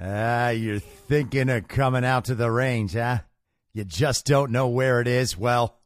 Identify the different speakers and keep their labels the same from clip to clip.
Speaker 1: Ah, you're thinking of coming out to the range, huh? You just don't know where it is. Well,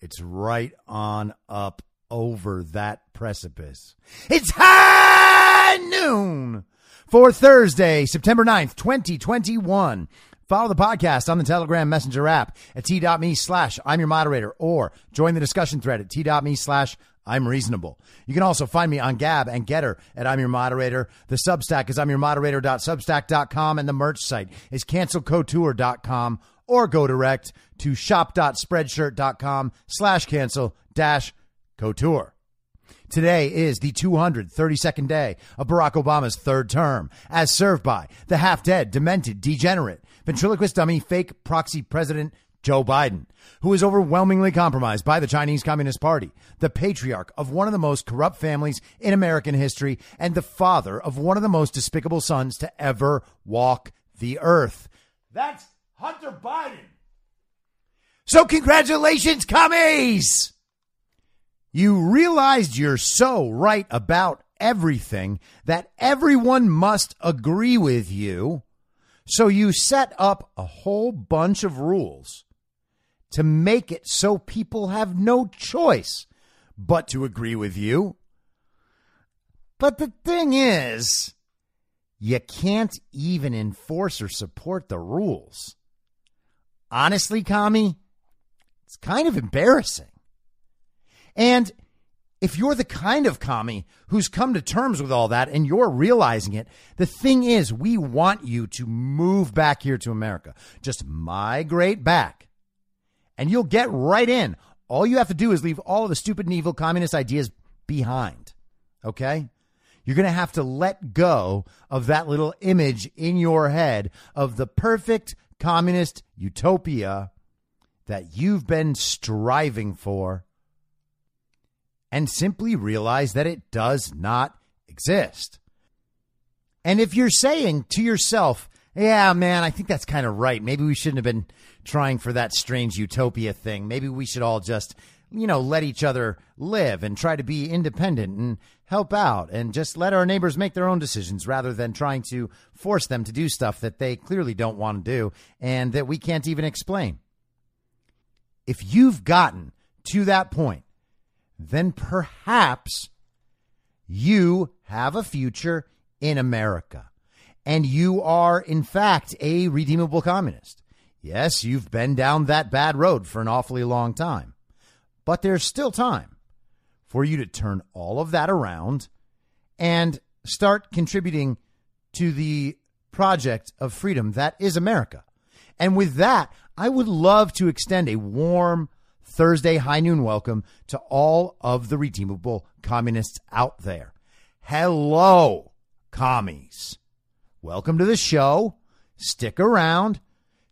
Speaker 1: it's right on up over that precipice. It's high noon for Thursday, September 9th, 2021. Follow the podcast on the Telegram Messenger app at t.me slash I'm your moderator or join the discussion thread at t.me slash I'm reasonable. You can also find me on Gab and Gettr at I'm Your Moderator. The Substack is I'm Your Moderator.substack.com and the merch site is cancelcouture.com or go direct to shop.spreadshirt.com slash cancel dash couture. Today is the 232nd day of Barack Obama's third term, as served by the half dead, demented, degenerate, ventriloquist dummy, fake proxy president Joe Biden, who is overwhelmingly compromised by the Chinese Communist Party, the patriarch of one of the most corrupt families in American history, and the father of one of the most despicable sons to ever walk the earth. That's Hunter Biden. So, congratulations, commies! You realized you're so right about everything that everyone must agree with you. So you set up a whole bunch of rules to make it so people have no choice but to agree with you. But the thing is, you can't even enforce or support the rules. Honestly, Commie, it's kind of embarrassing. And if you're the kind of commie who's come to terms with all that and you're realizing it, the thing is, we want you to move back here to America. Just migrate back and you'll get right in. All you have to do is leave all of the stupid and evil communist ideas behind. Okay? You're going to have to let go of that little image in your head of the perfect communist utopia that you've been striving for and simply realize that it does not exist. And if you're saying to yourself, yeah, man, I think that's kind of right. Maybe we shouldn't have been trying for that strange utopia thing. Maybe we should all just, you know, let each other live and try to be independent and help out and just let our neighbors make their own decisions rather than trying to force them to do stuff that they clearly don't want to do and that we can't even explain. If you've gotten to that point, then perhaps you have a future in America and you are, in fact, a redeemable communist. Yes, you've been down that bad road for an awfully long time, but there's still time for you to turn all of that around and start contributing to the project of freedom that is America. And with that, I would love to extend a warm Thursday high noon welcome to all of the redeemable communists out there. Hello, commies. Welcome to the show. Stick around.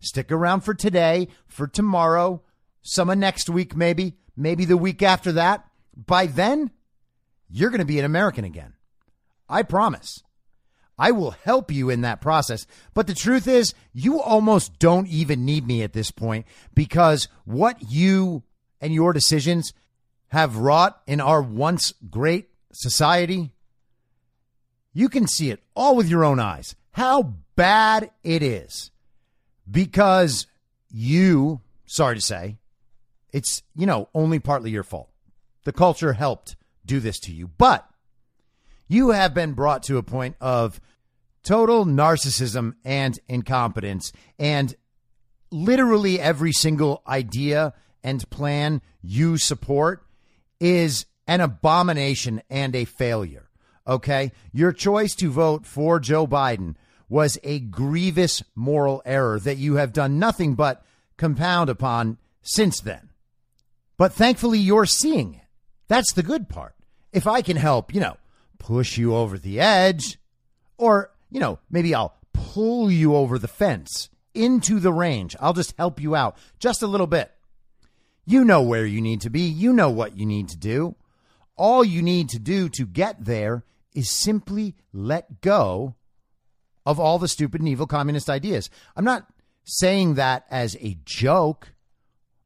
Speaker 1: Stick around for today, for tomorrow, some of next week, maybe, maybe the week after that. By then, you're going to be an American again. I promise. I will help you in that process. But the truth is, you almost don't even need me at this point because what you and your decisions have wrought in our once great society, you can see it all with your own eyes how bad it is because you, sorry to say, it's, you know, only partly your fault. The culture helped do this to you, but you have been brought to a point of total narcissism and incompetence and literally every single idea and plan you support is an abomination and a failure. Okay? Your choice to vote for Joe Biden was a grievous moral error that you have done nothing but compound upon since then. But thankfully, you're seeing it. That's the good part. If I can help, you know, push you over the edge or, you know, maybe I'll pull you over the fence into the range. I'll just help you out just a little bit. You know where you need to be. You know what you need to do. All you need to do to get there is simply let go of all the stupid and evil communist ideas. I'm not saying that as a joke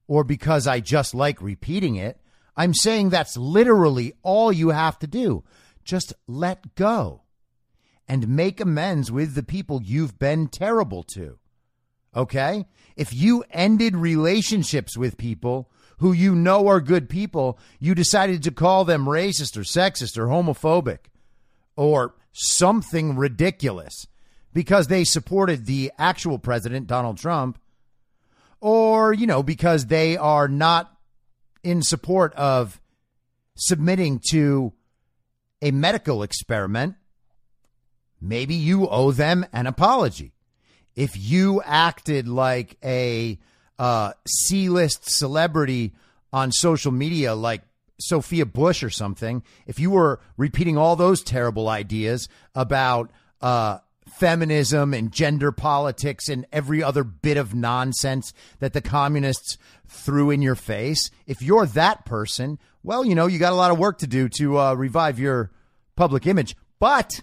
Speaker 1: or because I just like repeating it. I'm saying that's literally all you have to do. Just let go and make amends with the people you've been terrible to. Okay? If you ended relationships with people who you know are good people, you decided to call them racist or sexist or homophobic or something ridiculous because they supported the actual president, Donald Trump, or, you know, because they are not in support of submitting to a medical experiment, maybe you owe them an apology. If you acted like a uh, list celebrity on social media, like Sophia Bush or something, if you were repeating all those terrible ideas about uh, feminism and gender politics and every other bit of nonsense that the communists threw in your face, if you're that person, well, you know, you got a lot of work to do to uh, revive your public image, but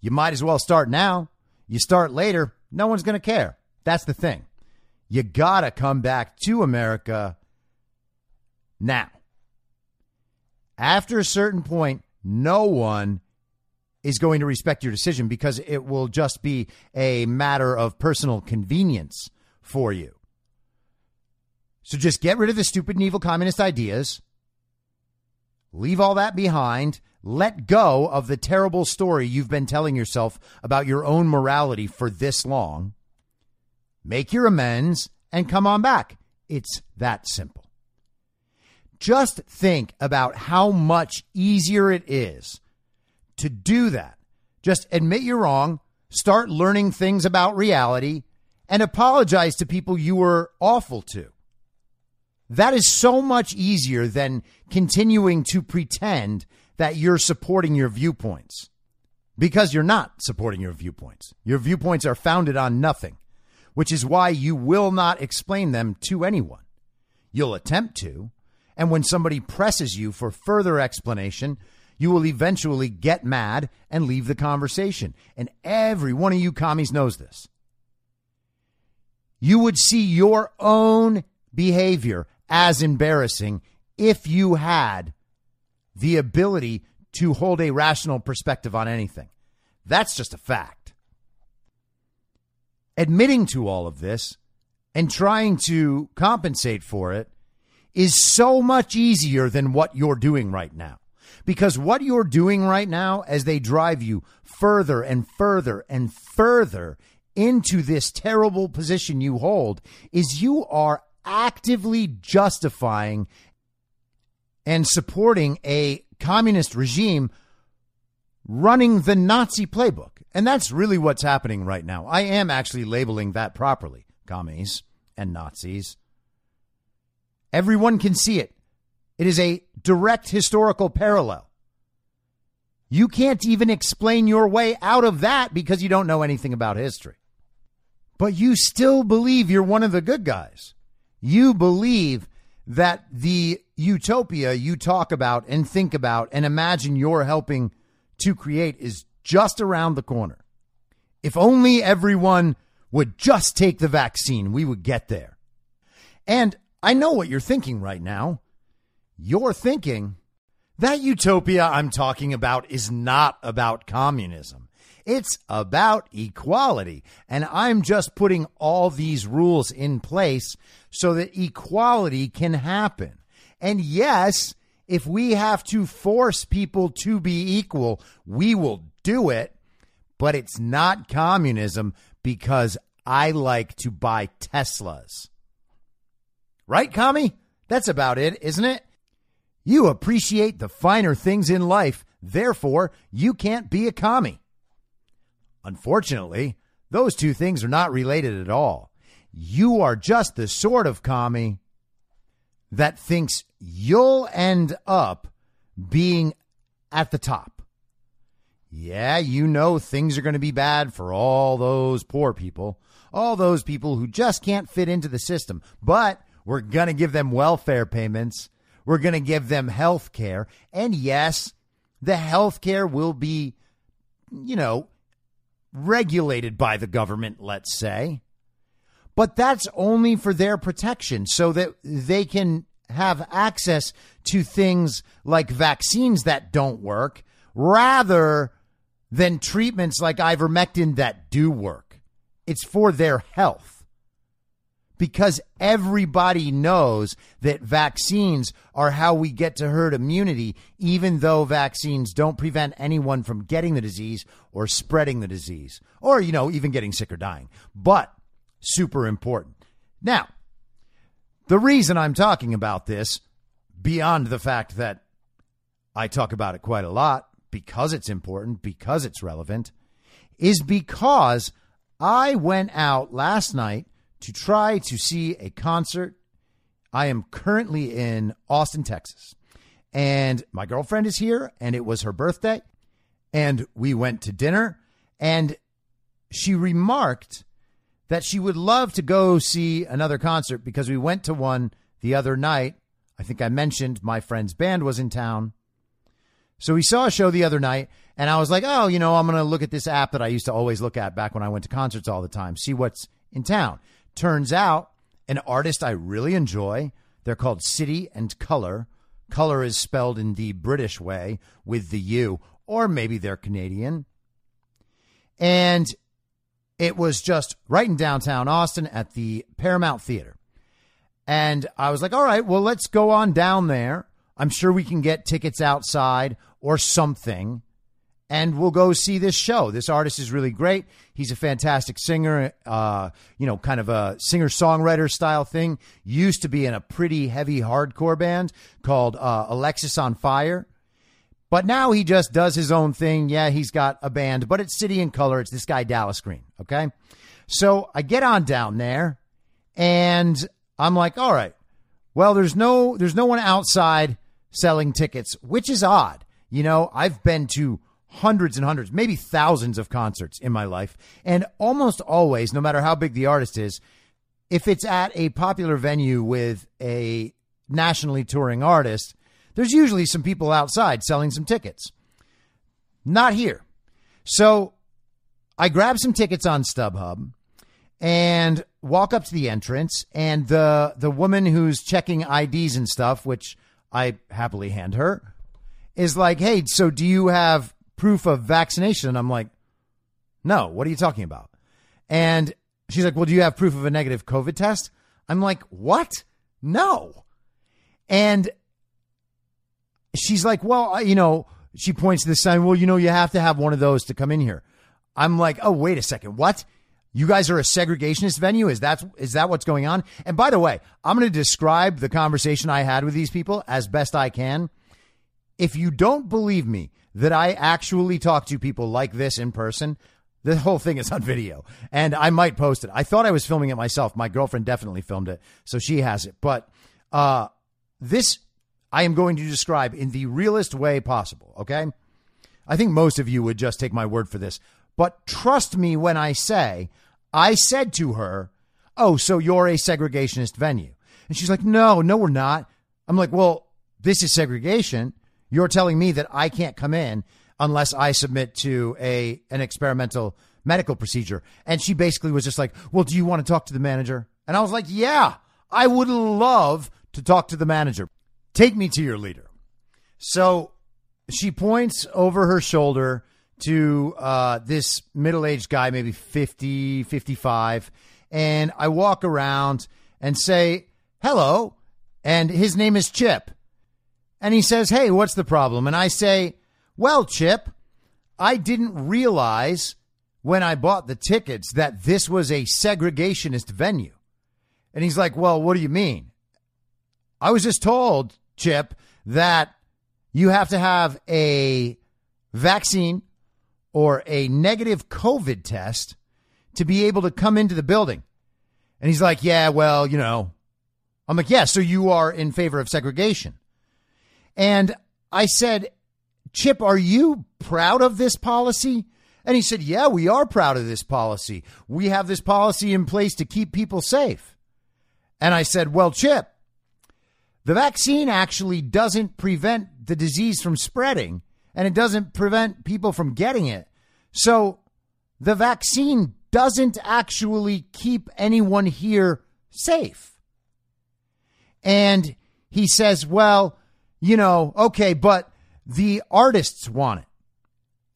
Speaker 1: you might as well start now. You start later, no one's going to care. That's the thing. You got to come back to America now. After a certain point, no one is going to respect your decision because it will just be a matter of personal convenience for you. So just get rid of the stupid and evil communist ideas. Leave all that behind. Let go of the terrible story you've been telling yourself about your own morality for this long. Make your amends and come on back. It's that simple. Just think about how much easier it is to do that. Just admit you're wrong, start learning things about reality, and apologize to people you were awful to. That is so much easier than continuing to pretend that you're supporting your viewpoints because you're not supporting your viewpoints. Your viewpoints are founded on nothing, which is why you will not explain them to anyone. You'll attempt to, and when somebody presses you for further explanation, you will eventually get mad and leave the conversation. And every one of you commies knows this. You would see your own behavior as embarrassing if you had the ability to hold a rational perspective on anything. That's just a fact. Admitting to all of this and trying to compensate for it is so much easier than what you're doing right now. Because what you're doing right now, as they drive you further and further and further into this terrible position you hold, is you are actively justifying and supporting a communist regime running the Nazi playbook. And that's really what's happening right now. I am actually labeling that properly commies and Nazis. Everyone can see it. It is a direct historical parallel. You can't even explain your way out of that because you don't know anything about history. But you still believe you're one of the good guys. You believe that the utopia you talk about and think about and imagine you're helping to create is just around the corner. If only everyone would just take the vaccine, we would get there. And I know what you're thinking right now. You're thinking that utopia I'm talking about is not about communism. It's about equality. And I'm just putting all these rules in place so that equality can happen. And yes, if we have to force people to be equal, we will do it. But it's not communism because I like to buy Teslas. Right, Commie? That's about it, isn't it? You appreciate the finer things in life, therefore, you can't be a commie. Unfortunately, those two things are not related at all. You are just the sort of commie that thinks you'll end up being at the top. Yeah, you know things are going to be bad for all those poor people, all those people who just can't fit into the system. But we're going to give them welfare payments. We're going to give them health care. And yes, the health care will be, you know, regulated by the government, let's say. But that's only for their protection so that they can have access to things like vaccines that don't work rather than treatments like ivermectin that do work. It's for their health. Because everybody knows that vaccines are how we get to herd immunity, even though vaccines don't prevent anyone from getting the disease or spreading the disease, or, you know, even getting sick or dying. But super important. Now, the reason I'm talking about this, beyond the fact that I talk about it quite a lot, because it's important, because it's relevant, is because I went out last night to try to see a concert. I am currently in Austin, Texas, and my girlfriend is here, and it was her birthday, and we went to dinner, and she remarked that she would love to go see another concert because we went to one the other night. I think I mentioned my friend's band was in town. So we saw a show the other night, and I was like, oh, you know, I'm going to look at this app that I used to always look at back when I went to concerts all the time, see what's in town. Turns out, an artist I really enjoy. They're called City and Colour. Color is spelled in the British way with the U, or maybe they're Canadian. And it was just right in downtown Austin at the Paramount Theater. And I was like, all right, well, let's go on down there. I'm sure we can get tickets outside or something. And we'll go see this show. This artist is really great. He's a fantastic singer, uh, you know, kind of a singer songwriter style thing. Used to be in a pretty heavy hardcore band called uh, Alexisonfire. But now he just does his own thing. Yeah, he's got a band, but it's City and Colour. It's this guy, Dallas Green. Okay. So I get on down there and I'm like, all right, well, there's no, there's no one outside selling tickets, which is odd. You know, I've been to hundreds and hundreds, maybe thousands of concerts in my life. And almost always, no matter how big the artist is, if it's at a popular venue with a nationally touring artist, there's usually some people outside selling some tickets. Not here. So I grab some tickets on StubHub and walk up to the entrance and the the woman who's checking IDs and stuff, which I happily hand her, is like, "Hey, so do you have proof of vaccination?" And I'm like, "No, what are you talking about?" And she's like, "Well, do you have proof of a negative COVID test?" I'm like, "What? No." And she's like, "Well, you know," she points to the sign, "Well, you know, you have to have one of those to come in here." I'm like, "Oh, wait a second. What?" You guys are a segregationist venue? Is that is that what's going on? And by the way, I'm going to describe the conversation I had with these people as best I can. If you don't believe me that I actually talk to people like this in person, the whole thing is on video and I might post it. I thought I was filming it myself. My girlfriend definitely filmed it, so she has it. But uh, this I am going to describe in the realest way possible, okay? I think most of you would just take my word for this. But trust me when I say I said to her, Oh, so you're a segregationist venue. And she's like, No, no, we're not. I'm like, Well, this is segregation. You're telling me that I can't come in unless I submit to a an experimental medical procedure. And she basically was just like, Well, do you want to talk to the manager? And I was like, Yeah, I would love to talk to the manager. Take me to your leader. So she points over her shoulder to uh, this middle aged guy, maybe 50, 55. And I walk around and say, hello. And his name is Chip. And he says, hey, what's the problem? And I say, well, Chip, I didn't realize when I bought the tickets that this was a segregationist venue. And he's like, well, what do you mean? I was just told, Chip, that you have to have a vaccine or a negative COVID test to be able to come into the building. And he's like, yeah, well, you know, I'm like, yeah, so you are in favor of segregation. And I said, Chip, are you proud of this policy? And he said, Yeah, we are proud of this policy. We have this policy in place to keep people safe. And I said, Well, Chip, the vaccine actually doesn't prevent the disease from spreading and it doesn't prevent people from getting it. So the vaccine doesn't actually keep anyone here safe. And he says, Well, you know, okay, but the artists want it.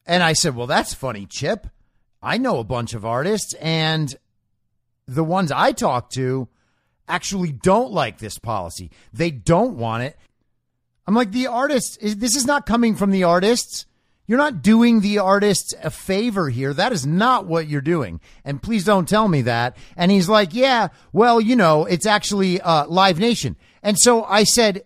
Speaker 1: And I said, Well, that's funny, Chip. I know a bunch of artists, and the ones I talk to actually don't like this policy. They don't want it. I'm like, the artists, this is not coming from the artists. You're not doing the artists a favor here. That is not what you're doing. And please don't tell me that. And he's like, yeah, well, you know, it's actually uh, Live Nation. And so I said,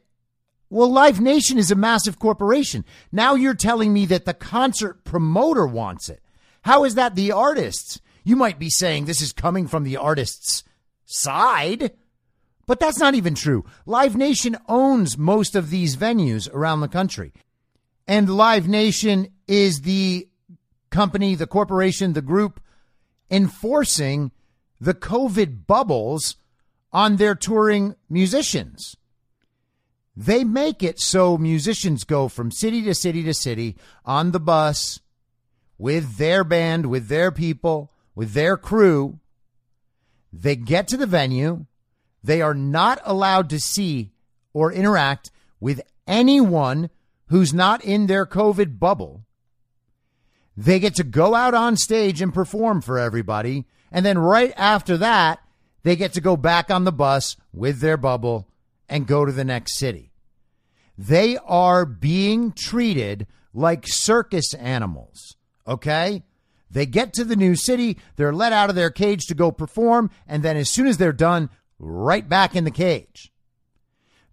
Speaker 1: well, Live Nation is a massive corporation. Now you're telling me that the concert promoter wants it. How is that the artists? You might be saying this is coming from the artists' side, but that's not even true. Live Nation owns most of these venues around the country. And Live Nation is the company, the corporation, the group enforcing the COVID bubbles on their touring musicians. They make it so musicians go from city to city to city on the bus with their band, with their people, with their crew. They get to the venue. They are not allowed to see or interact with anyone who's not in their COVID bubble. They get to go out on stage and perform for everybody. And then right after that, they get to go back on the bus with their bubble and go to the next city. They are being treated like circus animals, okay? They get to the new city, they're let out of their cage to go perform, and then as soon as they're done, right back in the cage.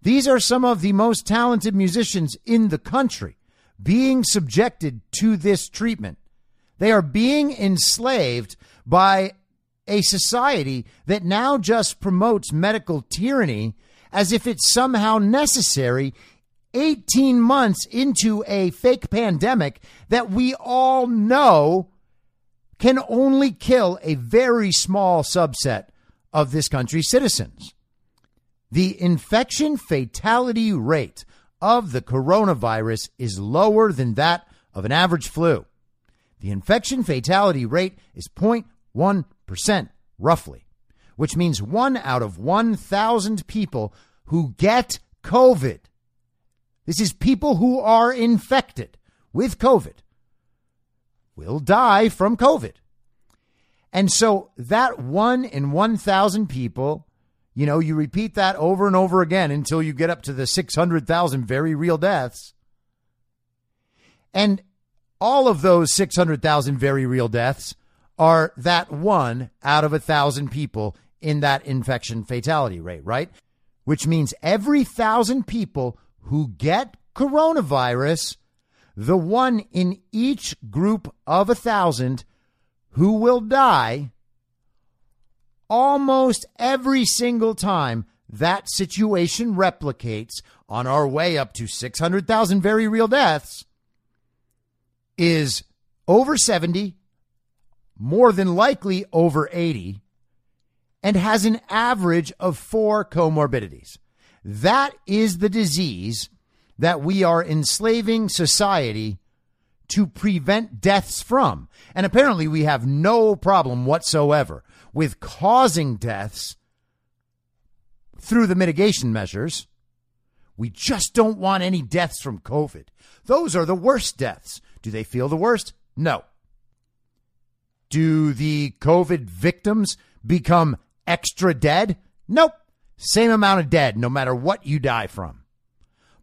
Speaker 1: These are some of the most talented musicians in the country being subjected to this treatment. They are being enslaved by a society that now just promotes medical tyranny as if it's somehow necessary 18 months into a fake pandemic that we all know can only kill a very small subset of this country's citizens. The infection fatality rate of the coronavirus is lower than that of an average flu. The infection fatality rate is 0.1%, roughly, which means one out of 1,000 people who get COVID this is people who are infected with COVID will die from COVID. And so that one in 1,000 people, you know, you repeat that over and over again until you get up to the 600,000 very real deaths. And all of those 600,000 very real deaths are that one out of a thousand people in that infection fatality rate, right? Which means every thousand people who get coronavirus, the one in each group of a thousand who will die almost every single time that situation replicates on our way up to 600,000 very real deaths is over 70, more than likely over 80, and has an average of four comorbidities. That is the disease that we are enslaving society to prevent deaths from. And apparently, we have no problem whatsoever with causing deaths through the mitigation measures. We just don't want any deaths from COVID. Those are the worst deaths. Do they feel the worst? No. Do the COVID victims become extra dead? Nope. Same amount of dead, no matter what you die from.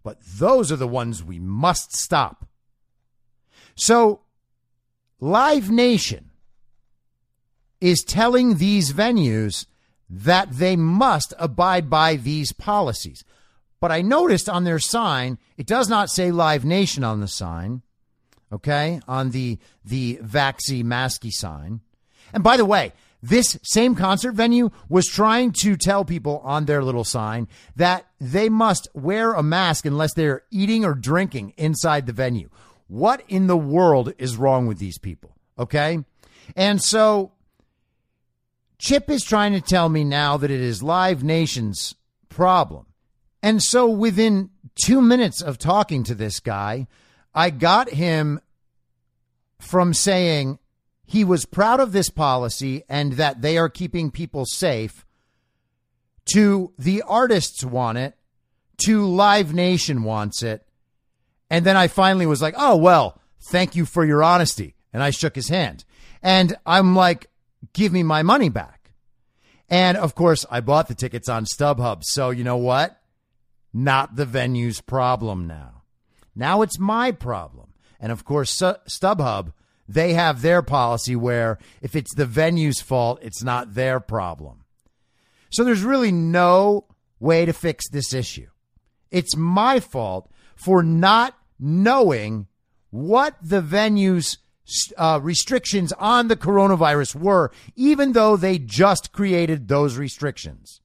Speaker 1: But those are the ones we must stop. So, Live Nation is telling these venues that they must abide by these policies. But I noticed on their sign, it does not say Live Nation on the sign, okay, on the, the Vaxi Masky sign. And by the way, this same concert venue was trying to tell people on their little sign that they must wear a mask unless they're eating or drinking inside the venue. What in the world is wrong with these people? Okay. And so Chip is trying to tell me now that it is Live Nation's problem. And so within two minutes of talking to this guy, I got him from saying he was proud of this policy and that they are keeping people safe to the artists want it to Live Nation wants it. And then I finally was like, oh, well, thank you for your honesty. And I shook his hand. And I'm like, give me my money back. And of course, I bought the tickets on StubHub. So you know what? Not the venue's problem now. Now it's my problem. And of course, StubHub, they have their policy where if it's the venue's fault, it's not their problem. So there's really no way to fix this issue. It's my fault for not knowing what the venue's uh, restrictions on the coronavirus were, even though they just created those restrictions.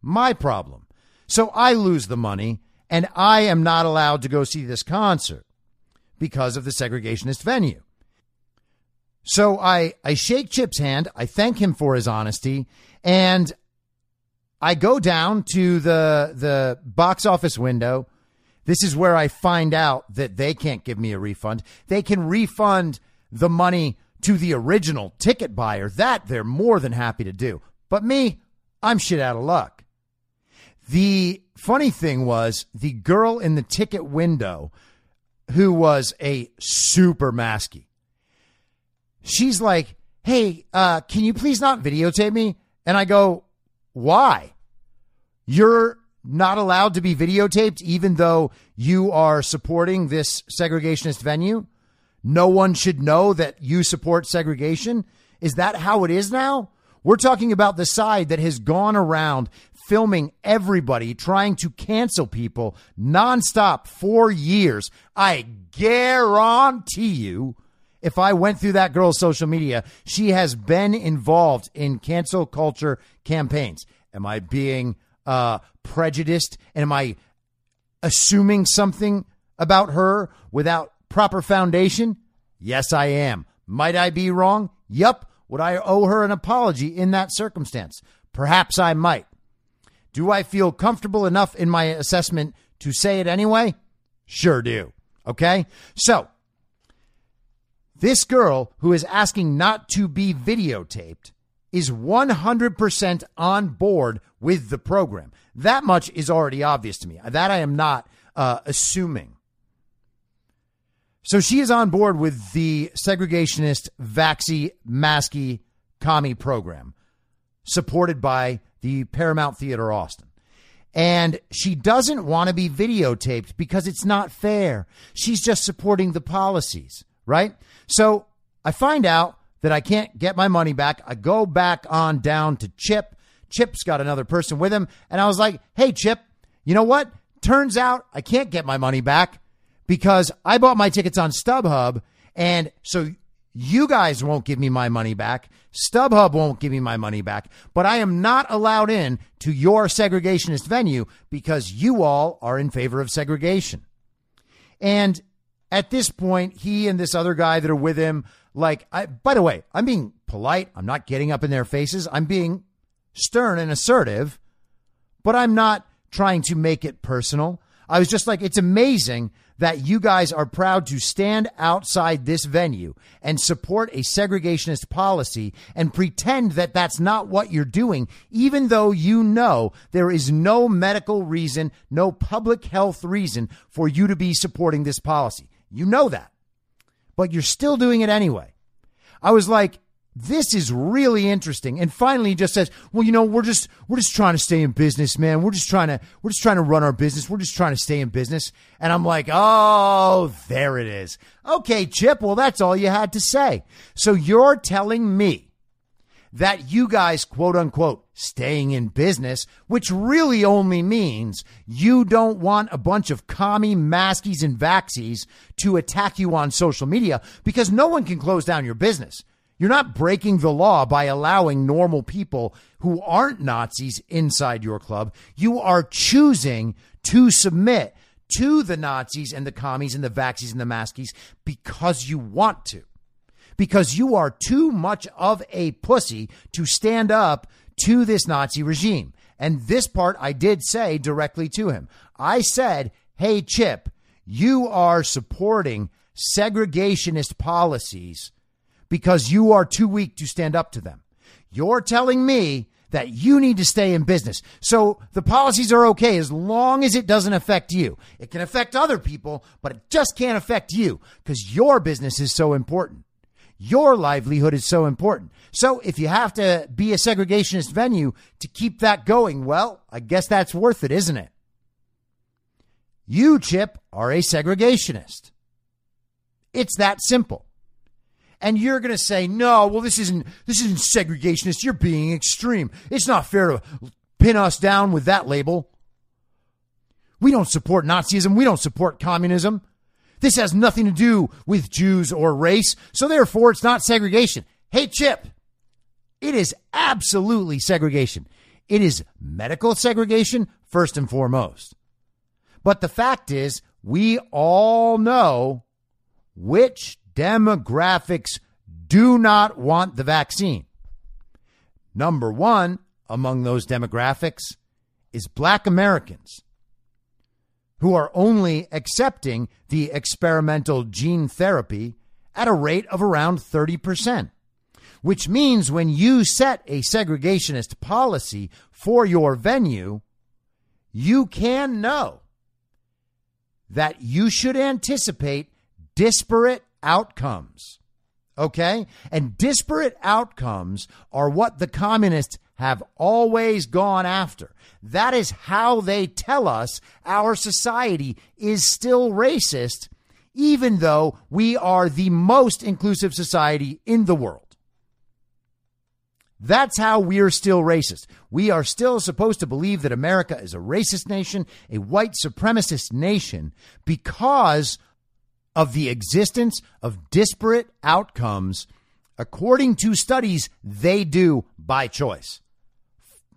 Speaker 1: My problem. So I lose the money and I am not allowed to go see this concert because of the segregationist venue. So I, I shake Chip's hand. I thank him for his honesty. And I go down to the the box office window. This is where I find out that they can't give me a refund. They can refund the money to the original ticket buyer. That they're more than happy to do. But me, I'm shit out of luck. The funny thing was the girl in the ticket window who was a super masky. She's like, "Hey, uh, can you please not videotape me?" And I go, why? You're not allowed to be videotaped even though you are supporting this segregationist venue? No one should know that you support segregation? Is that how it is now? We're talking about the side that has gone around filming everybody, trying to cancel people nonstop for years. I guarantee you if I went through that girl's social media, she has been involved in cancel culture campaigns. Am I being uh, prejudiced? And am I assuming something about her without proper foundation? Yes, I am. Might I be wrong? Yup. Would I owe her an apology in that circumstance? Perhaps I might. Do I feel comfortable enough in my assessment to say it anyway? Sure do. Okay. So this girl who is asking not to be videotaped is 100% on board with the program. That much is already obvious to me. That I am not uh, assuming. So she is on board with the segregationist Vaxi masky, commie program supported by the Paramount Theater Austin. And she doesn't want to be videotaped because it's not fair. She's just supporting the policies right? So I find out that I can't get my money back. I go back on down to Chip. Chip's got another person with him. And I was like, hey, Chip, you know what? Turns out I can't get my money back because I bought my tickets on StubHub. And so you guys won't give me my money back. StubHub won't give me my money back, but I am not allowed in to your segregationist venue because you all are in favor of segregation. And at this point, he and this other guy that are with him, like, I, by the way, I'm being polite. I'm not getting up in their faces. I'm being stern and assertive, but I'm not trying to make it personal. I was just like, it's amazing that you guys are proud to stand outside this venue and support a segregationist policy and pretend that that's not what you're doing, even though you know there is no medical reason, no public health reason for you to be supporting this policy. You know that. But you're still doing it anyway. I was like, this is really interesting. And finally he just says, well, you know, we're just, we're just trying to stay in business, man. We're just trying to, we're just trying to run our business. We're just trying to stay in business. And I'm like, oh, there it is. Okay, Chip. Well, that's all you had to say. So you're telling me that you guys, quote unquote, staying in business, which really only means you don't want a bunch of commie maskies and vaxies to attack you on social media because no one can close down your business. You're not breaking the law by allowing normal people who aren't Nazis inside your club. You are choosing to submit to the Nazis and the commies and the vaxies and the maskies because you want to. Because you are too much of a pussy to stand up to this Nazi regime. And this part I did say directly to him. I said, Hey, Chip, you are supporting segregationist policies because you are too weak to stand up to them. You're telling me that you need to stay in business. So the policies are okay as long as it doesn't affect you. It can affect other people, but it just can't affect you because your business is so important. Your livelihood is so important. So if you have to be a segregationist venue to keep that going, well, I guess that's worth it, isn't it? You, Chip, are a segregationist. It's that simple. And you're going to say, no, well, this isn't, this isn't segregationist. You're being extreme. It's not fair to pin us down with that label. We don't support Nazism. We don't support communism. This has nothing to do with Jews or race. So therefore, it's not segregation. Hey, Chip, it is absolutely segregation. It is medical segregation, first and foremost. But the fact is, we all know which demographics do not want the vaccine. Number one among those demographics is black Americans who are only accepting the experimental gene therapy at a rate of around 30%, which means when you set a segregationist policy for your venue, you can know that you should anticipate disparate outcomes. Okay? And disparate outcomes are what the communists have always gone after. That is how they tell us our society is still racist, even though we are the most inclusive society in the world. That's how we're still racist. We are still supposed to believe that America is a racist nation, a white supremacist nation, because of the existence of disparate outcomes according to studies they do by choice.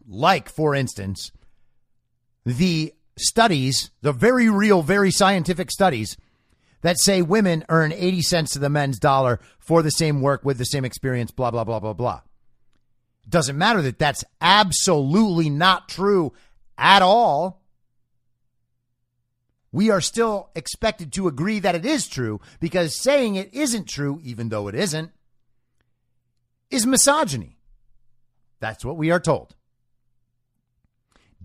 Speaker 1: Like, for instance, the studies, the very real, very scientific studies that say women earn 80 cents to the men's dollar for the same work with the same experience, blah, blah, blah, blah, blah. Doesn't matter that that's absolutely not true at all we are still expected to agree that it is true because saying it isn't true, even though it isn't, is misogyny. That's what we are told.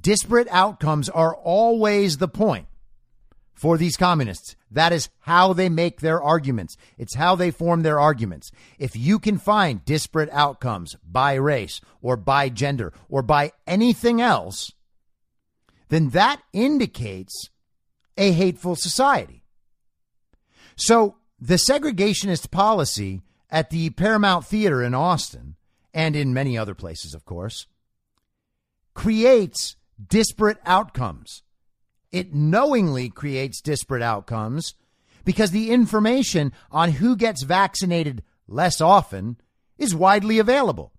Speaker 1: Disparate outcomes are always the point for these communists. That is how they make their arguments. It's how they form their arguments. If you can find disparate outcomes by race or by gender or by anything else, then that indicates a hateful society. So the segregationist policy at the Paramount Theater in Austin and in many other places, of course, creates disparate outcomes. It knowingly creates disparate outcomes because the information on who gets vaccinated less often is widely available.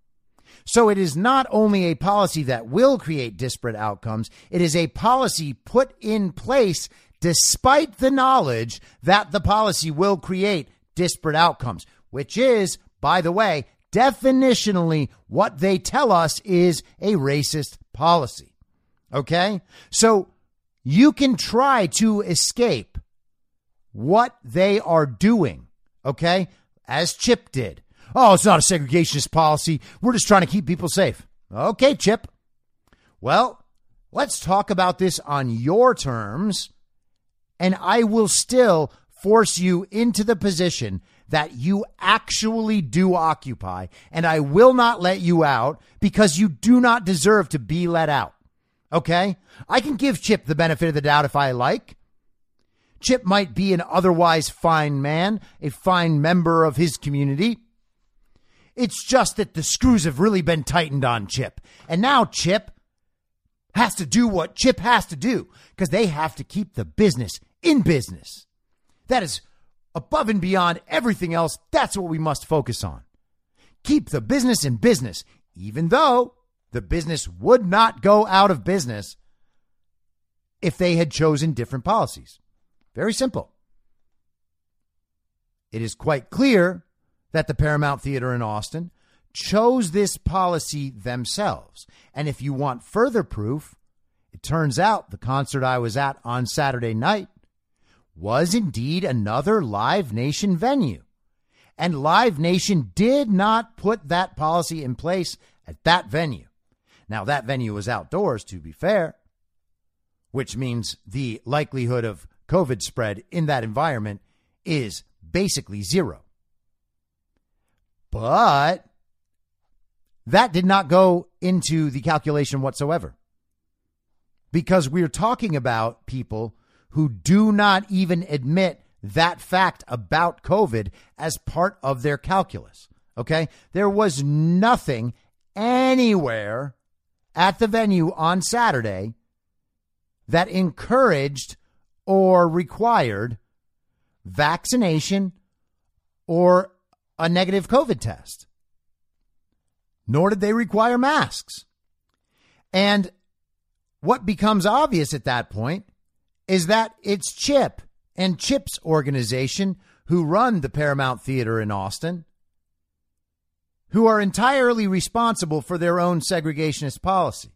Speaker 1: So it is not only a policy that will create disparate outcomes, it is a policy put in place despite the knowledge that the policy will create disparate outcomes, which is, by the way, definitionally what they tell us is a racist policy. Okay? So you can try to escape what they are doing. Okay? As Chip did. Oh, it's not a segregationist policy. We're just trying to keep people safe. Okay, Chip. Well, let's talk about this on your terms and I will still force you into the position that you actually do occupy, and I will not let you out because you do not deserve to be let out. Okay? I can give Chip the benefit of the doubt if I like. Chip might be an otherwise fine man, a fine member of his community. It's just that the screws have really been tightened on Chip. And now Chip has to do what Chip has to do because they have to keep the business in business. That is above and beyond everything else. That's what we must focus on. Keep the business in business, even though the business would not go out of business if they had chosen different policies. Very simple. It is quite clear that the Paramount Theater in Austin chose this policy themselves. And if you want further proof, it turns out the concert I was at on Saturday night was indeed another Live Nation venue. And Live Nation did not put that policy in place at that venue. Now, that venue was outdoors, to be fair, which means the likelihood of COVID spread in that environment is basically zero. But that did not go into the calculation whatsoever. Because we're talking about people who do not even admit that fact about COVID as part of their calculus. Okay? There was nothing anywhere at the venue on Saturday that encouraged or required vaccination or a negative COVID test. Nor did they require masks. And what becomes obvious at that point is that it's Chip and Chip's organization who run the Paramount Theater in Austin who are entirely responsible for their own segregationist policy.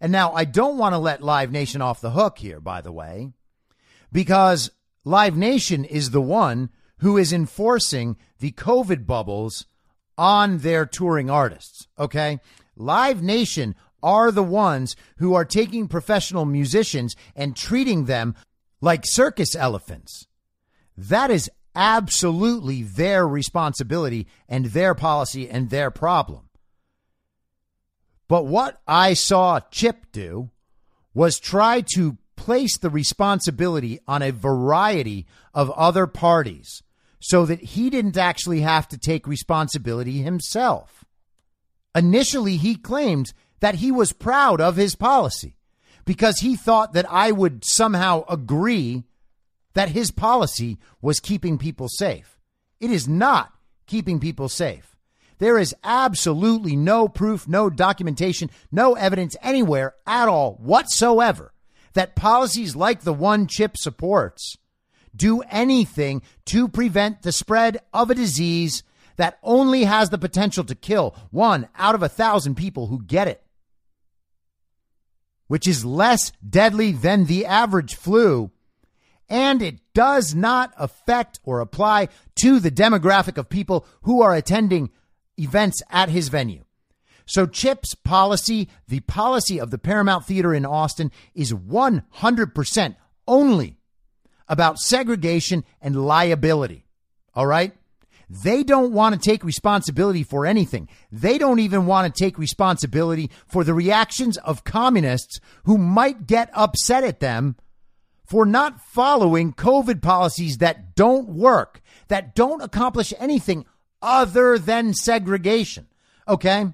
Speaker 1: And now I don't want to let Live Nation off the hook here, by the way, because Live Nation is the one who is enforcing the COVID bubbles on their touring artists. Okay. Live Nation are the ones who are taking professional musicians and treating them like circus elephants. That is absolutely their responsibility and their policy and their problem. But what I saw Chip do was try to place the responsibility on a variety of other parties so that he didn't actually have to take responsibility himself. Initially, he claimed that he was proud of his policy because he thought that I would somehow agree that his policy was keeping people safe. It is not keeping people safe. There is absolutely no proof, no documentation, no evidence anywhere at all whatsoever that policies like the one Chip supports do anything to prevent the spread of a disease that only has the potential to kill one out of a thousand people who get it, which is less deadly than the average flu. And it does not affect or apply to the demographic of people who are attending events at his venue. So Chip's policy, the policy of the Paramount Theater in Austin, is 100% only about segregation and liability. All right? They don't want to take responsibility for anything. They don't even want to take responsibility for the reactions of communists who might get upset at them for not following COVID policies that don't work, that don't accomplish anything other than segregation. Okay?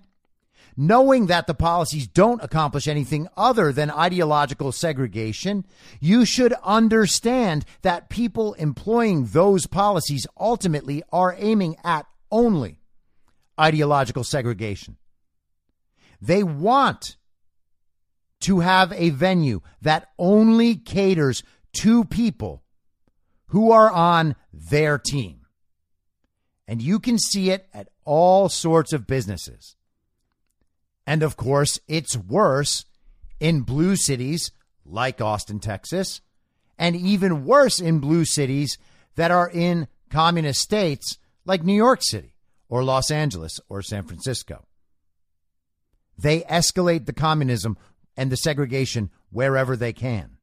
Speaker 1: Knowing that the policies don't accomplish anything other than ideological segregation, you should understand that people employing those policies ultimately are aiming at only ideological segregation. They want to have a venue that only caters to people who are on their team. And you can see it at all sorts of businesses. And of course, it's worse in blue cities like Austin, Texas, and even worse in blue cities that are in communist states like New York City or Los Angeles or San Francisco. They escalate the communism and the segregation wherever they can.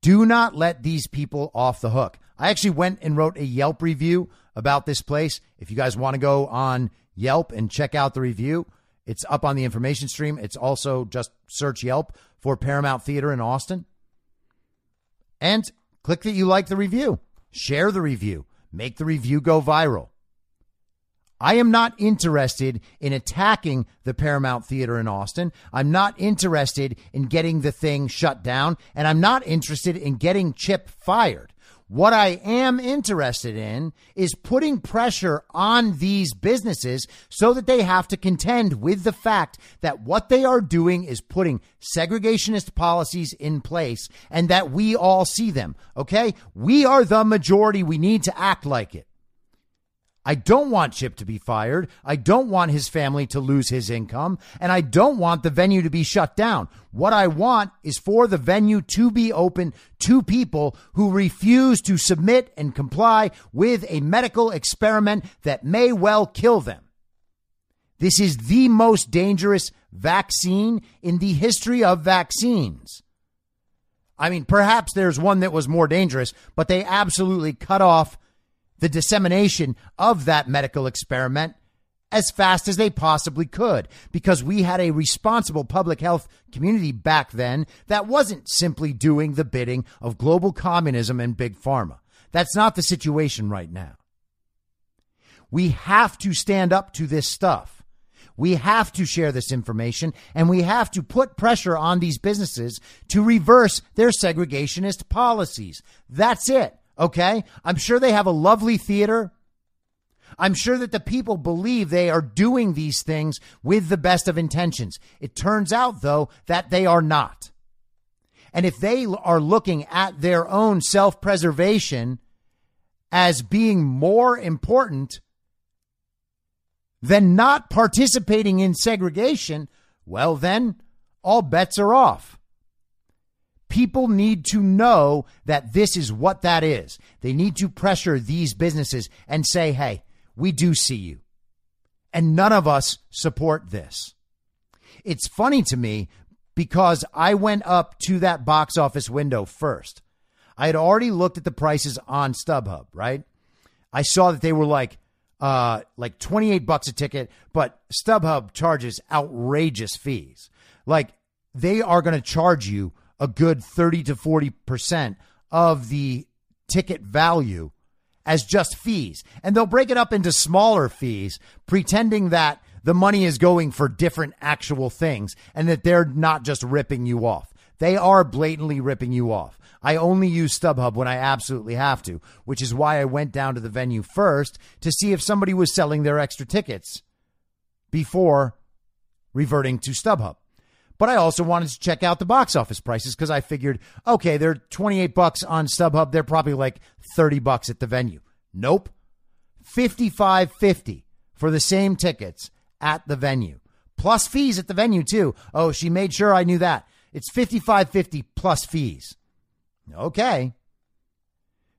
Speaker 1: Do not let these people off the hook. I actually went and wrote a Yelp review about this place. If you guys want to go on Yelp and check out the review. It's up on the information stream. It's also just search Yelp for Paramount Theater in Austin. And click that you like the review, share the review, make the review go viral. I am not interested in attacking the Paramount Theater in Austin. I'm not interested in getting the thing shut down, and I'm not interested in getting Chip fired. What I am interested in is putting pressure on these businesses so that they have to contend with the fact that what they are doing is putting segregationist policies in place and that we all see them. Okay. We are the majority. We need to act like it. I don't want Chip to be fired. I don't want his family to lose his income. And I don't want the venue to be shut down. What I want is for the venue to be open to people who refuse to submit and comply with a medical experiment that may well kill them. This is the most dangerous vaccine in the history of vaccines. I mean, perhaps there's one that was more dangerous, but they absolutely cut off the dissemination of that medical experiment as fast as they possibly could because we had a responsible public health community back then that wasn't simply doing the bidding of global communism and big pharma. That's not the situation right now. We have to stand up to this stuff. We have to share this information and we have to put pressure on these businesses to reverse their segregationist policies. That's it. Okay. I'm sure they have a lovely theater. I'm sure that the people believe they are doing these things with the best of intentions. It turns out, though, that they are not. And if they are looking at their own self preservation as being more important than not participating in segregation, well, then all bets are off. People need to know that this is what that is. They need to pressure these businesses and say, hey, we do see you. And none of us support this. It's funny to me because I went up to that box office window first. I had already looked at the prices on StubHub, right? I saw that they were like uh like 28 bucks a ticket, but StubHub charges outrageous fees. Like they are going to charge you a good 30 to 40% of the ticket value as just fees. And they'll break it up into smaller fees, pretending that the money is going for different actual things and that they're not just ripping you off. They are blatantly ripping you off. I only use StubHub when I absolutely have to, which is why I went down to the venue first to see if somebody was selling their extra tickets before reverting to StubHub. But I also wanted to check out the box office prices because I figured, okay, they're 28 bucks on StubHub. They're probably like 30 bucks at the venue. Nope. 55.50 for the same tickets at the venue. Plus fees at the venue too. Oh, she made sure I knew that. It's 55.50 plus fees. Okay.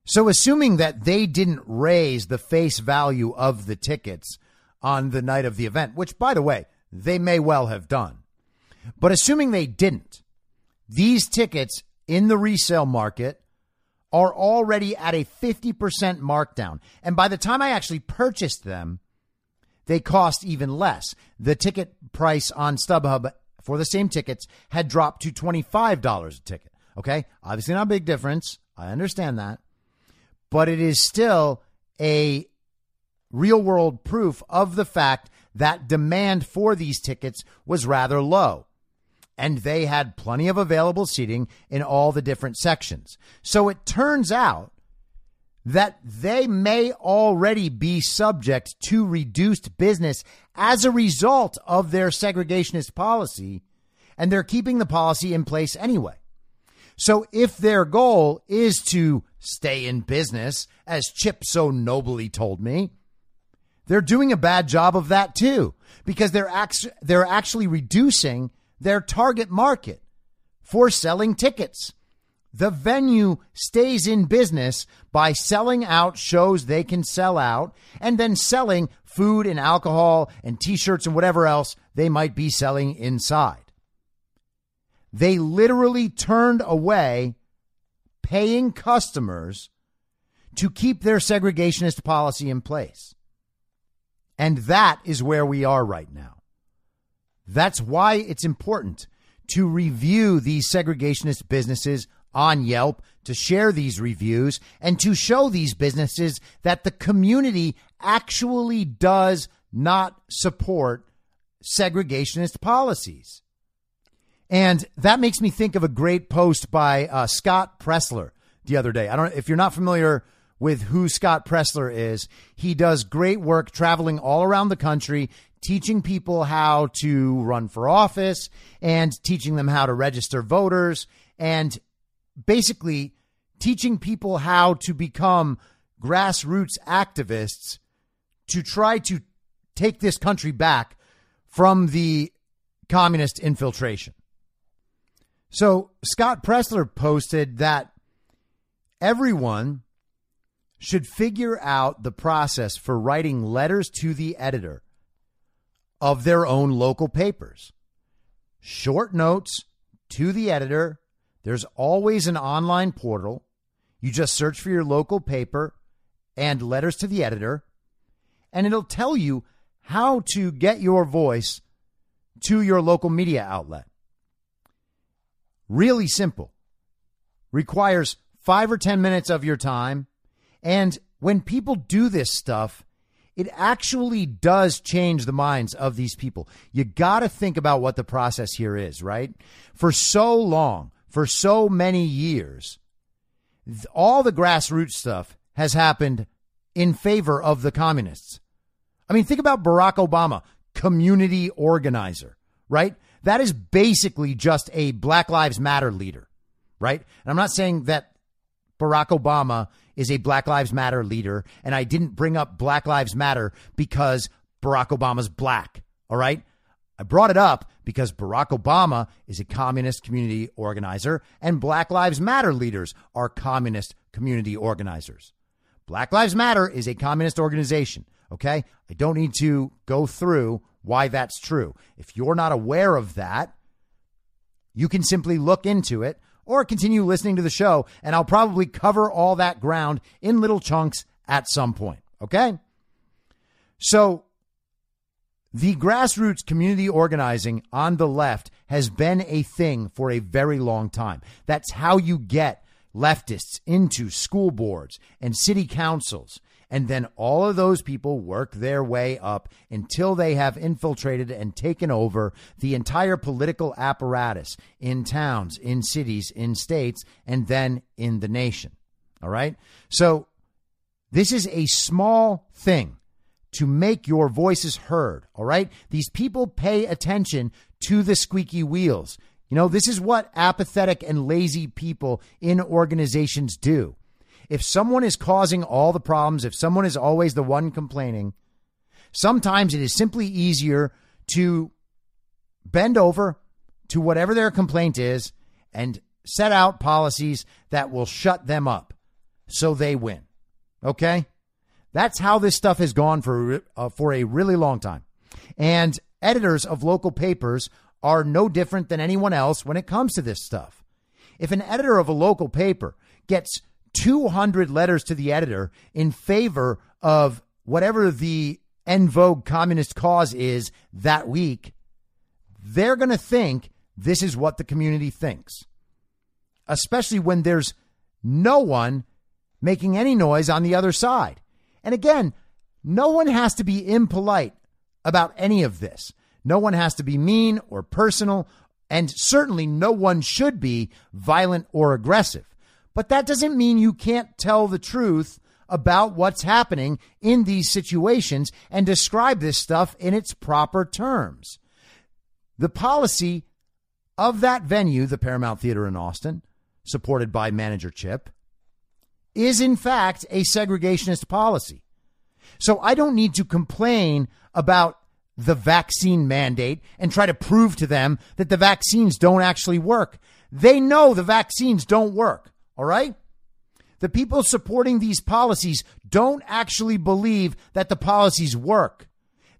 Speaker 1: So assuming that they didn't raise the face value of the tickets on the night of the event, which by the way, they may well have done but assuming they didn't, these tickets in the resale market are already at a 50% markdown. And by the time I actually purchased them, they cost even less. The ticket price on StubHub for the same tickets had dropped to $25 a ticket. Okay. Obviously, not a big difference. I understand that. But it is still a real world proof of the fact that demand for these tickets was rather low and they had plenty of available seating in all the different sections. So it turns out that they may already be subject to reduced business as a result of their segregationist policy, and they're keeping the policy in place anyway. So if their goal is to stay in business, as Chip so nobly told me, they're doing a bad job of that too, because they're, act- they're actually reducing their target market for selling tickets. The venue stays in business by selling out shows they can sell out and then selling food and alcohol and t shirts and whatever else they might be selling inside. They literally turned away paying customers to keep their segregationist policy in place. And that is where we are right now. That's why it's important to review these segregationist businesses on Yelp, to share these reviews, and to show these businesses that the community actually does not support segregationist policies. And that makes me think of a great post by uh, Scott Presler the other day. I don't if you're not familiar with who Scott Presler is, he does great work traveling all around the country, teaching people how to run for office and teaching them how to register voters and basically teaching people how to become grassroots activists to try to take this country back from the communist infiltration. So Scott Presler posted that everyone should figure out the process for writing letters to the editor of their own local papers. Short notes to the editor. There's always an online portal. You just search for your local paper and letters to the editor, and it'll tell you how to get your voice to your local media outlet. Really simple. Requires five or 10 minutes of your time. And when people do this stuff, it actually does change the minds of these people. You got to think about what the process here is, right? For so long, for so many years, all the grassroots stuff has happened in favor of the communists. I mean, think about Barack Obama, community organizer, right? That is basically just a Black Lives Matter leader, right? And I'm not saying that Barack Obama is a Black Lives Matter leader, and I didn't bring up Black Lives Matter because Barack Obama's black, all right? I brought it up because Barack Obama is a communist community organizer, and Black Lives Matter leaders are communist community organizers. Black Lives Matter is a communist organization. Okay. I don't need to go through why that's true. If you're not aware of that, you can simply look into it or continue listening to the show, and I'll probably cover all that ground in little chunks at some point. Okay. So, the grassroots community organizing on the left has been a thing for a very long time. That's how you get leftists into school boards and city councils and then all of those people work their way up until they have infiltrated and taken over the entire political apparatus in towns, in cities, in states, and then in the nation. All right. So this is a small thing to make your voices heard. All right. These people pay attention to the squeaky wheels. You know, this is what apathetic and lazy people in organizations do. If someone is causing all the problems, if someone is always the one complaining, sometimes it is simply easier to bend over to whatever their complaint is and set out policies that will shut them up so they win. Okay? That's how this stuff has gone for uh, for a really long time. And editors of local papers are no different than anyone else when it comes to this stuff. If an editor of a local paper gets 200 letters to the editor in favor of whatever the en vogue communist cause is that week, they're going to think this is what the community thinks, especially when there's no one making any noise on the other side. And again, no one has to be impolite about any of this. No one has to be mean or personal, and certainly no one should be violent or aggressive. But that doesn't mean you can't tell the truth about what's happening in these situations and describe this stuff in its proper terms. The policy of that venue, the Paramount Theater in Austin, supported by manager Chip, is in fact a segregationist policy. So I don't need to complain about the vaccine mandate and try to prove to them that the vaccines don't actually work. They know the vaccines don't work. All right? The people supporting these policies don't actually believe that the policies work.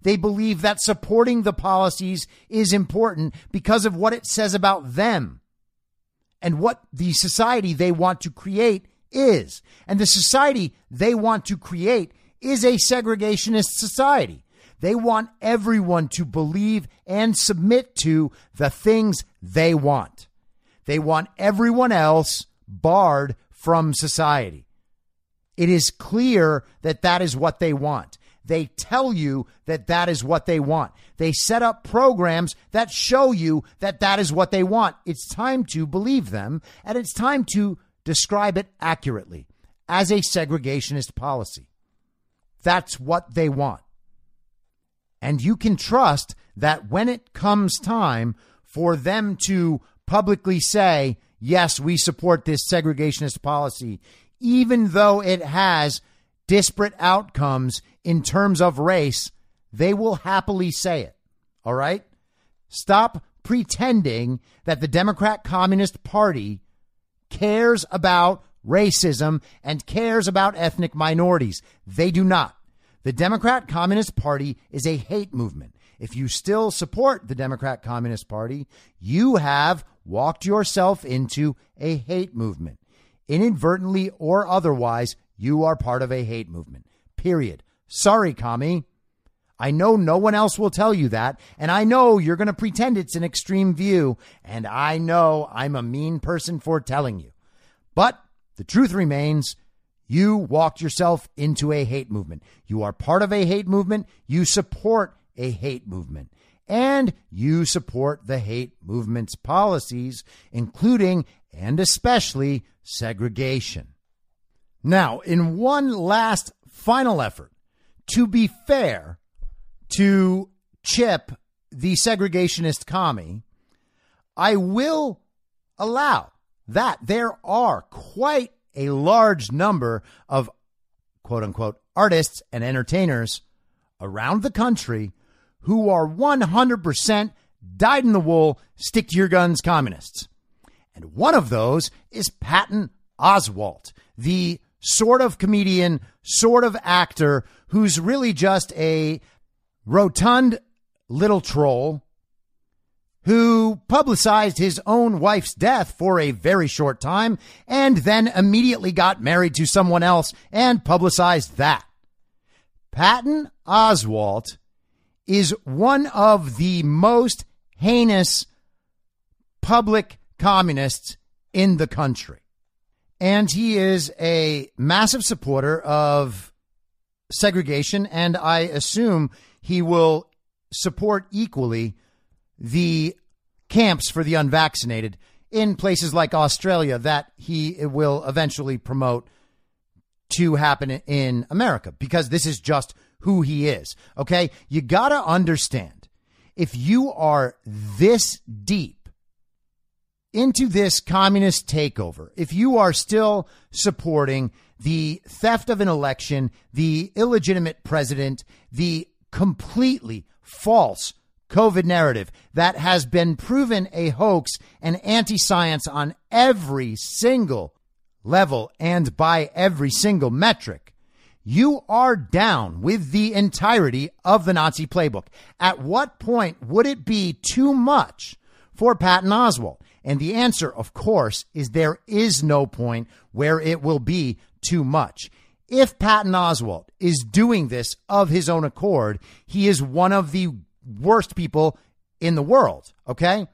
Speaker 1: They believe that supporting the policies is important because of what it says about them and what the society they want to create is. And the society they want to create is a segregationist society. They want everyone to believe and submit to the things they want. They want everyone else barred from society. It is clear that that is what they want. They tell you that that is what they want. They set up programs that show you that that is what they want. It's time to believe them and it's time to describe it accurately as a segregationist policy. That's what they want. And you can trust that when it comes time for them to publicly say, yes, we support this segregationist policy, even though it has disparate outcomes in terms of race, they will happily say it. All right? Stop pretending that the Democrat Communist Party cares about racism and cares about ethnic minorities. They do not. The Democrat Communist Party is a hate movement. If you still support the Democrat Communist Party, you have walked yourself into a hate movement. Inadvertently or otherwise, you are part of a hate movement. Period. Sorry, commie. I know no one else will tell you that, and I know you're going to pretend it's an extreme view, and I know I'm a mean person for telling you. But the truth remains you walked yourself into a hate movement. You are part of a hate movement. You support a hate movement. And you support the hate movement's policies, including and especially segregation. Now, in one last final effort to be fair to Chip, the segregationist commie, I will allow that there are quite a large number of quote unquote artists and entertainers around the country who are 100% dyed in the wool, stick to your guns communists. And one of those is Patton Oswalt, the sort of comedian, sort of actor who's really just a rotund little troll who publicized his own wife's death for a very short time and then immediately got married to someone else and publicized that. Patton Oswalt is one of the most heinous public communists in the country. And he is a massive supporter of segregation, and I assume he will support equally the camps for the unvaccinated in places like Australia that he will eventually promote to happen in America because this is just who he is. Okay. You got to understand if you are this deep into this communist takeover, if you are still supporting the theft of an election, the illegitimate president, the completely false COVID narrative that has been proven a hoax and anti science on every single level and by every single metric, you are down with the entirety of the Nazi playbook. At what point would it be too much for Patton Oswalt? And the answer, of course, is there is no point where it will be too much. If Patton Oswalt is doing this of his own accord, he is one of the worst people in the world. Okay.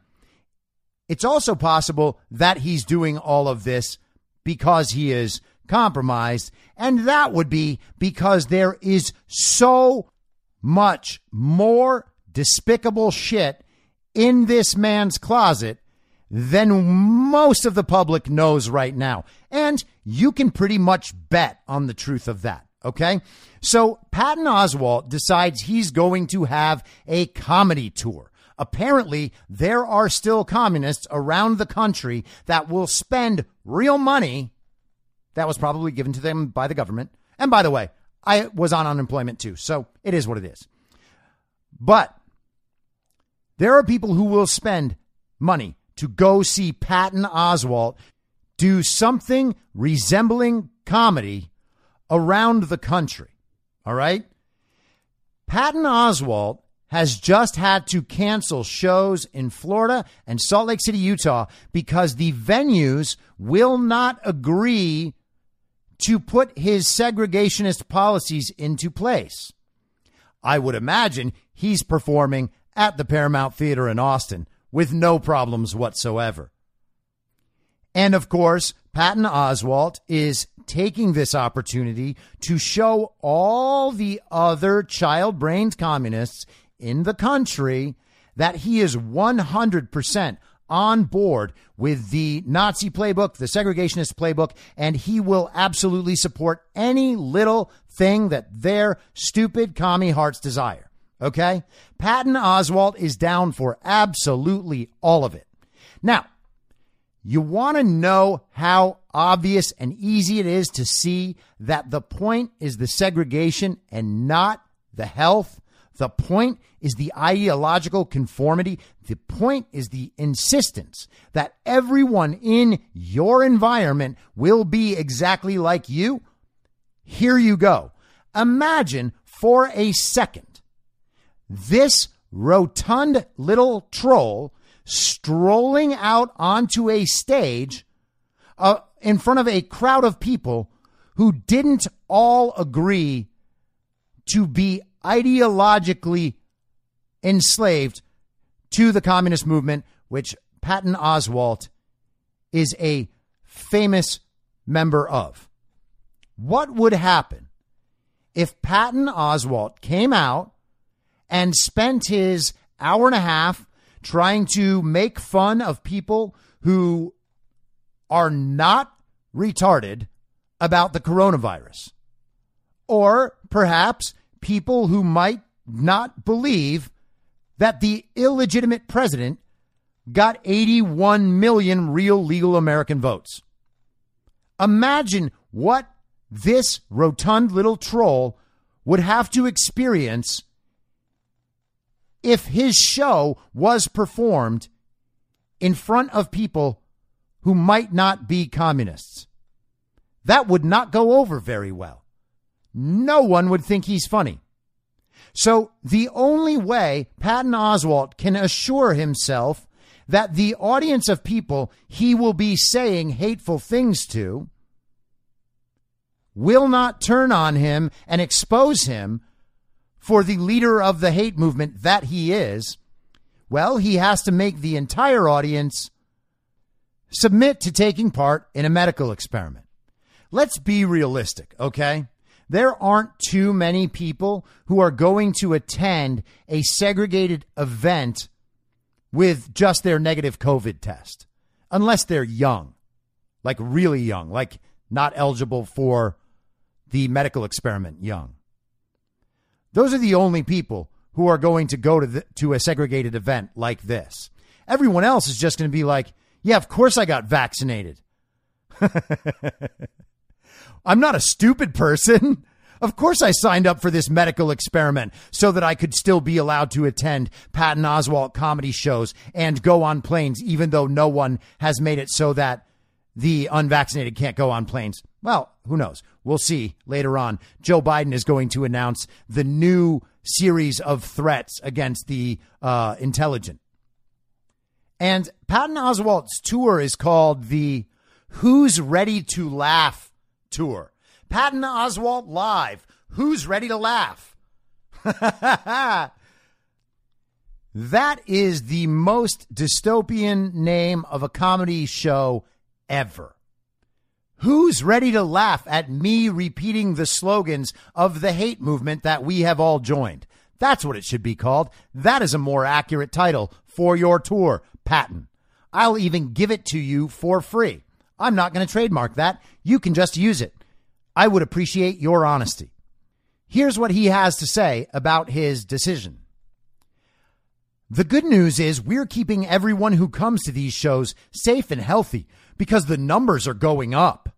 Speaker 1: It's also possible that he's doing all of this because he is compromised. And that would be because there is so much more despicable shit in this man's closet than most of the public knows right now. And you can pretty much bet on the truth of that. Okay. So Patton Oswalt decides he's going to have a comedy tour. Apparently, there are still communists around the country that will spend real money that was probably given to them by the government. And by the way, I was on unemployment too, so it is what it is. But there are people who will spend money to go see Patton Oswalt do something resembling comedy around the country. All right. Patton Oswalt has just had to cancel shows in Florida and Salt Lake City, Utah, because the venues will not agree to put his segregationist policies into place. I would imagine he's performing at the Paramount Theater in Austin with no problems whatsoever. And of course, Patton Oswalt is taking this opportunity to show all the other child brained communists in the country that he is 100% on board with the Nazi playbook, the segregationist playbook, and he will absolutely support any little thing that their stupid commie hearts desire. Okay? Patton Oswalt is down for absolutely all of it. Now, you want to know how obvious and easy it is to see that the point is the segregation and not the health? The point is the ideological conformity. The point is the insistence that everyone in your environment will be exactly like you. Here you go. Imagine for a second this rotund little troll strolling out onto a stage uh, in front of a crowd of people who didn't all agree to be ideologically enslaved to the communist movement, which Patton Oswalt is a famous member of. What would happen if Patton Oswalt came out and spent his hour and a half trying to make fun of people who are not retarded about the coronavirus? Or perhaps people who might not believe that the illegitimate president got 81 million real legal American votes. Imagine what this rotund little troll would have to experience if his show was performed in front of people who might not be communists. That would not go over very well no one would think he's funny. So the only way Patton Oswalt can assure himself that the audience of people he will be saying hateful things to will not turn on him and expose him for the leader of the hate movement that he is, well, he has to make the entire audience submit to taking part in a medical experiment. Let's be realistic, okay? There aren't too many people who are going to attend a segregated event with just their negative COVID test, unless they're young, like really young, like not eligible for the medical experiment young. Those are the only people who are going to go to the, to a segregated event like this. Everyone else is just going to be like, "Yeah, of course I got vaccinated." I'm not a stupid person. Of course, I signed up for this medical experiment so that I could still be allowed to attend Patton Oswalt comedy shows and go on planes, even though no one has made it so that the unvaccinated can't go on planes. Well, who knows? We'll see later on. Joe Biden is going to announce the new series of threats against the uh, intelligent. And Patton Oswalt's tour is called the Who's Ready to Laugh Tour. Patton Oswalt live. Who's ready to laugh? that is the most dystopian name of a comedy show ever. Who's ready to laugh at me repeating the slogans of the hate movement that we have all joined? That's what it should be called. That is a more accurate title for your tour, Patton. I'll even give it to you for free. I'm not going to trademark that. You can just use it. I would appreciate your honesty. Here's what he has to say about his decision. The good news is we're keeping everyone who comes to these shows safe and healthy because the numbers are going up.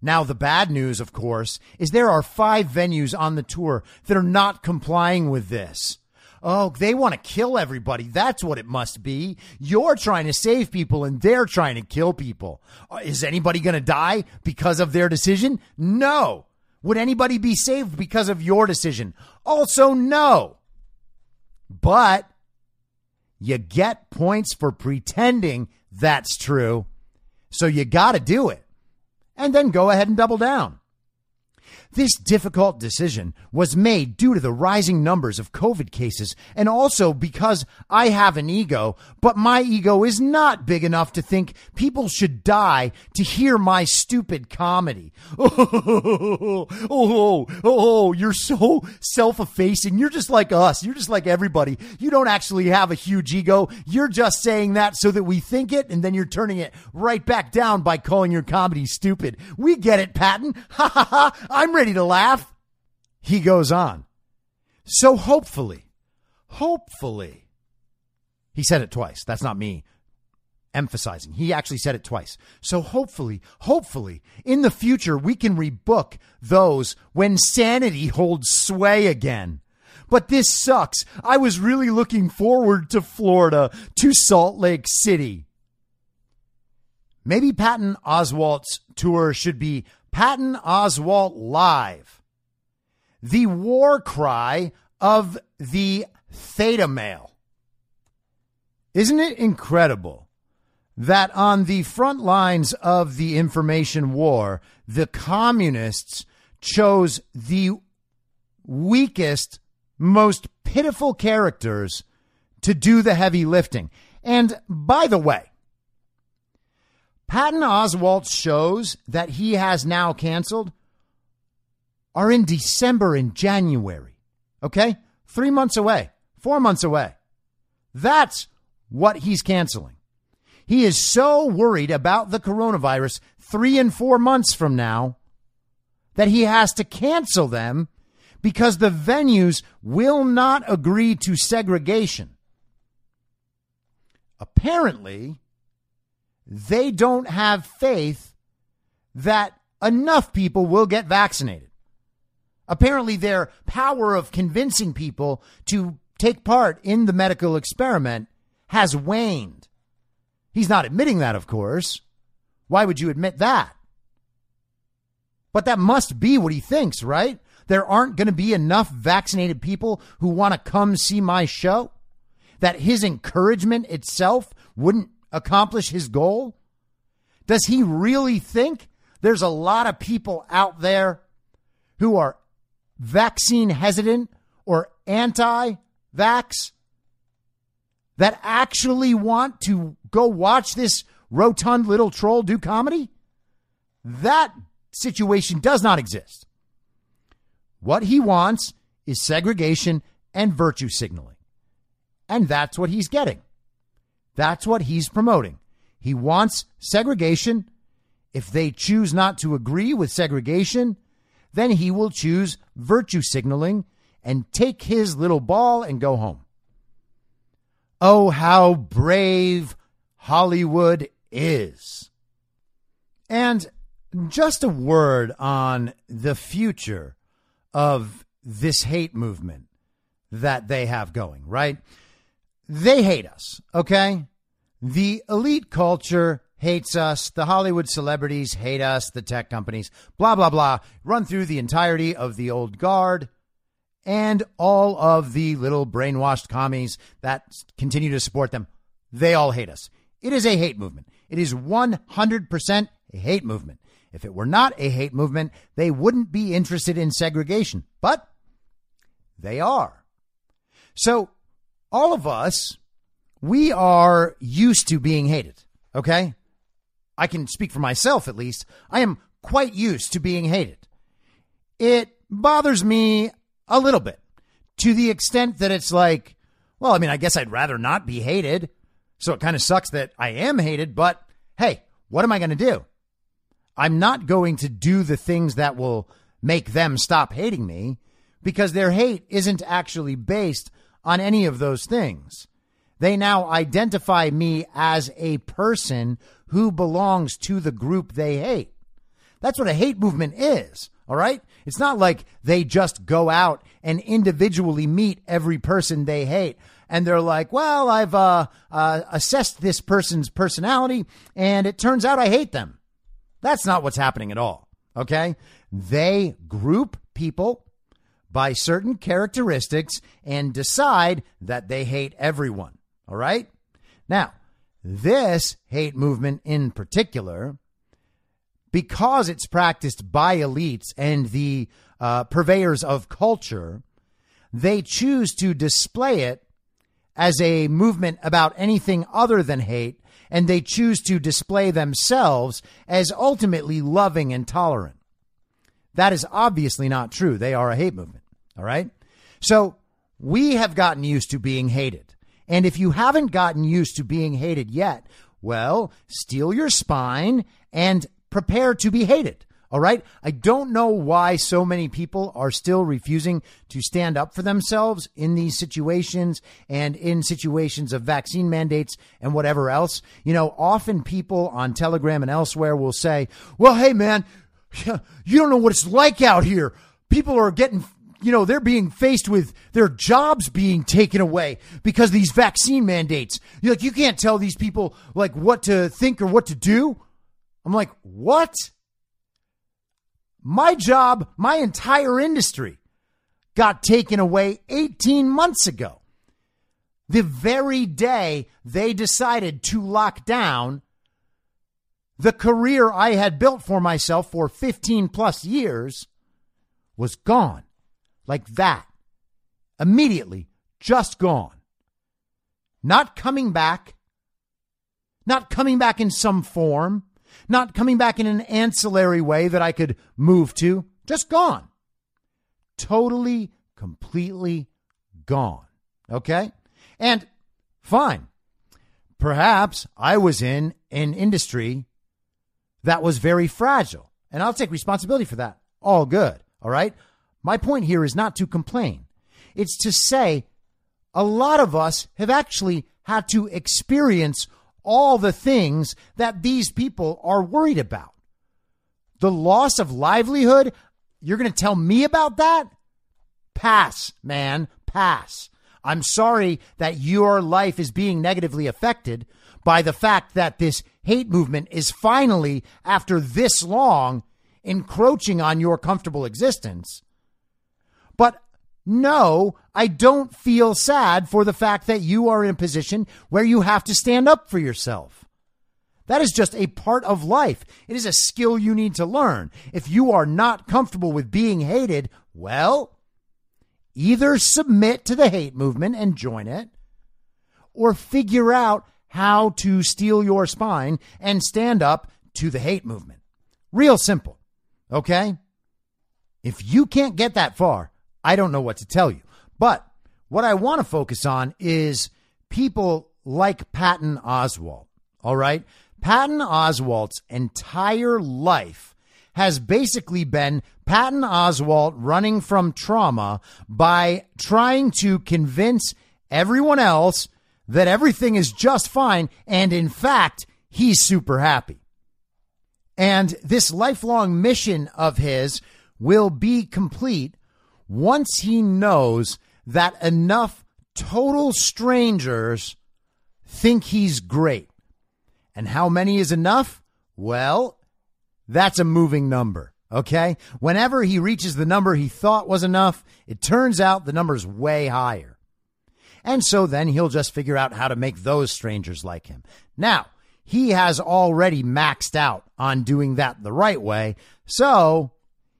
Speaker 1: Now, the bad news, of course, is there are five venues on the tour that are not complying with this. Oh, they want to kill everybody. That's what it must be. You're trying to save people and they're trying to kill people. Uh, is anybody going to die because of their decision? No. Would anybody be saved because of your decision? Also, no. But you get points for pretending that's true. So you got to do it. And then go ahead and double down. This difficult decision was made due to the rising numbers of COVID cases and also because I have an ego, but my ego is not big enough to think people should die to hear my stupid comedy. Oh, oh, oh, oh, you're so self-effacing. You're just like us. You're just like everybody. You don't actually have a huge ego. You're just saying that so that we think it and then you're turning it right back down by calling your comedy stupid. We get it, Patton. Ha ha ha. I'm ready to laugh. He goes on. So hopefully, hopefully, he said it twice. That's not me emphasizing. He actually said it twice. So hopefully, hopefully, in the future, we can rebook those when sanity holds sway again. But this sucks. I was really looking forward to Florida, to Salt Lake City. Maybe Patton Oswalt's tour should be Patton Oswalt Live, the war cry of the Theta male. Isn't it incredible that on the front lines of the information war, the communists chose the weakest, most pitiful characters to do the heavy lifting? And by the way, Patton Oswalt's shows that he has now canceled are in December and January. Okay? Three months away, four months away. That's what he's canceling. He is so worried about the coronavirus three and four months from now that he has to cancel them because the venues will not agree to segregation. Apparently, they don't have faith that enough people will get vaccinated. Apparently, their power of convincing people to take part in the medical experiment has waned. He's not admitting that, of course. Why would you admit that? But that must be what he thinks, right? There aren't going to be enough vaccinated people who want to come see my show? That his encouragement itself wouldn't accomplish his goal? Does he really think there's a lot of people out there who are vaccine hesitant or anti vax that actually want to go watch this rotund little troll do comedy? That situation does not exist. What he wants is segregation and virtue signaling. And that's what he's getting. That's what he's promoting. He wants segregation. If they choose not to agree with segregation, then he will choose virtue signaling and take his little ball and go home. Oh, how brave Hollywood is. And just a word on the future of this hate movement that they have going, right? They hate us, okay? The elite culture hates us. The Hollywood celebrities hate us. The tech companies, blah, blah, blah. Run through the entirety of the old guard and all of the little brainwashed commies that continue to support them. They all hate us. It is a hate movement. It is 100% a hate movement. If it were not a hate movement, they wouldn't be interested in segregation, but they are. So all of us, we are used to being hated. Okay. I can speak for myself at least. I am quite used to being hated. It bothers me a little bit to the extent that it's like, well, I mean, I guess I'd rather not be hated. So it kind of sucks that I am hated, but hey, what am I going to do? I'm not going to do the things that will make them stop hating me because their hate isn't actually based on any of those things. They now identify me as a person who belongs to the group they hate. That's what a hate movement is. All right. It's not like they just go out and individually meet every person they hate. And they're like, well, I've uh, uh, assessed this person's personality and it turns out I hate them. That's not what's happening at all. Okay. They group people by certain characteristics and decide that they hate everyone. All right? Now, this hate movement in particular, because it's practiced by elites and the uh, purveyors of culture, they choose to display it as a movement about anything other than hate, and they choose to display themselves as ultimately loving and tolerant. That is obviously not true. They are a hate movement. All right. So we have gotten used to being hated. And if you haven't gotten used to being hated yet, well, steel your spine and prepare to be hated. All right. I don't know why so many people are still refusing to stand up for themselves in these situations and in situations of vaccine mandates and whatever else. You know, often people on Telegram and elsewhere will say, well, hey, man, you don't know what it's like out here. People are getting you know, they're being faced with their jobs being taken away because these vaccine mandates. You're like, you can't tell these people like what to think or what to do. I'm like, what? My job, my entire industry got taken away 18 months ago. The very day they decided to lock down the career I had built for myself for 15 plus years was gone like that, immediately, just gone. Not coming back, not coming back in some form, not coming back in an ancillary way that I could move to, just gone. Totally, completely gone. Okay? And fine. Perhaps I was in an industry that was very fragile, and I'll take responsibility for that. All good. All right? My point here is not to complain. It's to say a lot of us have actually had to experience all the things that these people are worried about. The loss of livelihood, you're going to tell me about that? Pass, man, pass. I'm sorry that your life is being negatively affected by the fact that this hate movement is finally, after this long, encroaching on your comfortable existence. No, I don't feel sad for the fact that you are in a position where you have to stand up for yourself. That is just a part of life. It is a skill you need to learn. If you are not comfortable with being hated, well, either submit to the hate movement and join it, or figure out how to steel your spine and stand up to the hate movement. Real simple. Okay? If you can't get that far, I don't know what to tell you. But what I want to focus on is people like Patton Oswalt. All right. Patton Oswalt's entire life has basically been Patton Oswalt running from trauma by trying to convince everyone else that everything is just fine. And in fact, he's super happy. And this lifelong mission of his will be complete once he knows that enough total strangers think he's great. And how many is enough? Well, that's a moving number. Okay. Whenever he reaches the number he thought was enough, it turns out the number's way higher. And so then he'll just figure out how to make those strangers like him. Now, he has already maxed out on doing that the right way. So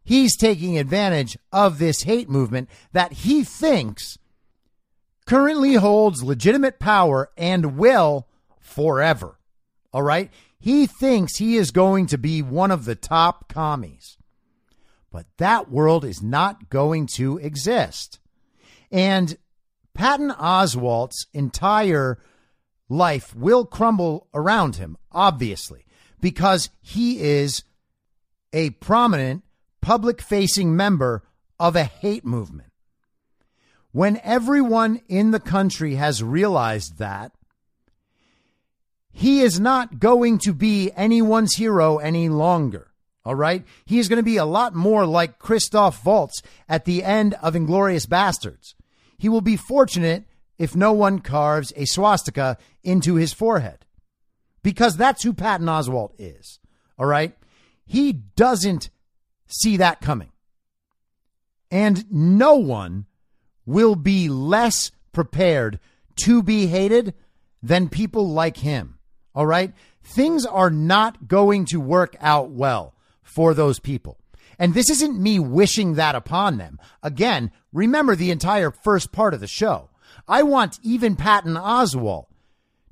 Speaker 1: he's taking advantage of this hate movement that he thinks currently holds legitimate power and will forever. All right? He thinks he is going to be one of the top commies. But that world is not going to exist. And Patton Oswalt's entire life will crumble around him, obviously, because he is a prominent public facing member of a hate movement. When everyone in the country has realized that, he is not going to be anyone's hero any longer. All right. He is going to be a lot more like Christoph Waltz at the end of Inglourious Basterds. He will be fortunate if no one carves a swastika into his forehead because that's who Patton Oswalt is. All right. He doesn't see that coming. And no one will be less prepared to be hated than people like him. All right? Things are not going to work out well for those people. And this isn't me wishing that upon them. Again, remember the entire first part of the show. I want even Patton Oswalt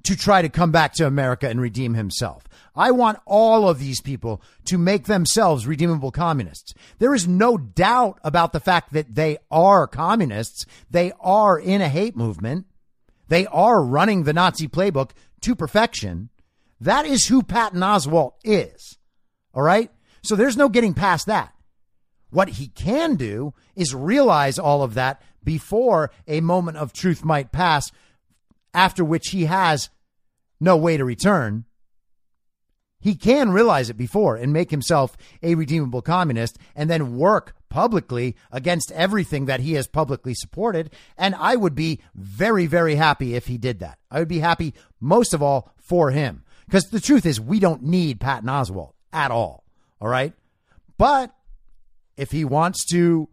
Speaker 1: to try to come back to America and redeem himself. I want all of these people to make themselves redeemable communists. There is no doubt about the fact that they are communists. They are in a hate movement. They are running the Nazi playbook to perfection. That is who Patton Oswalt is. All right. So there's no getting past that. What he can do is realize all of that before a moment of truth might pass, after which he has no way to return. He can realize it before and make himself a redeemable communist and then work publicly against everything that he has publicly supported. And I would be very, very happy if he did that. I would be happy most of all for him. Because the truth is, we don't need Patton Oswalt at all. All right. But if he wants to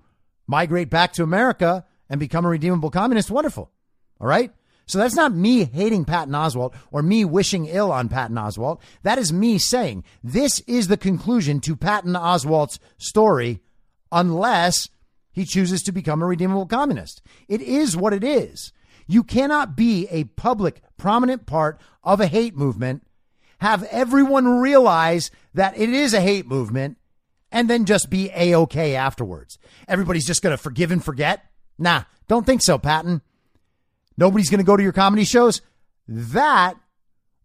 Speaker 1: migrate back to America and become a redeemable communist, wonderful. All right. So that's not me hating Patton Oswalt or me wishing ill on Patton Oswalt. That is me saying this is the conclusion to Patton Oswalt's story unless he chooses to become a redeemable communist. It is what it is. You cannot be a public, prominent part of a hate movement, have everyone realize that it is a hate movement, and then just be a okay afterwards. Everybody's just going to forgive and forget. Nah, don't think so, Patton. Nobody's going to go to your comedy shows. That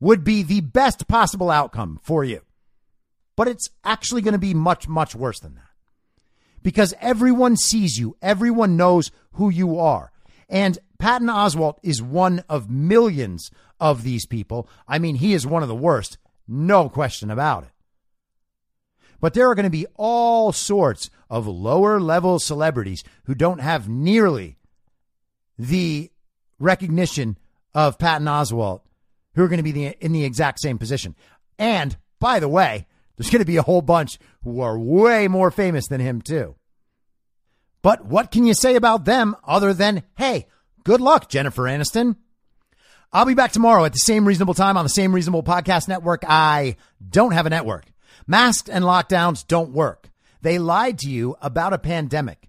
Speaker 1: would be the best possible outcome for you. But it's actually going to be much, much worse than that because everyone sees you, everyone knows who you are. And Patton Oswalt is one of millions of these people. I mean, he is one of the worst, no question about it. But there are going to be all sorts of lower level celebrities who don't have nearly the recognition of Patton Oswalt who are going to be the, in the exact same position. And by the way, there's going to be a whole bunch who are way more famous than him, too. But what can you say about them other than, hey, good luck, Jennifer Aniston? I'll be back tomorrow at the same reasonable time on the same reasonable podcast network. I don't have a network. Masks and lockdowns don't work. They lied to you about a pandemic.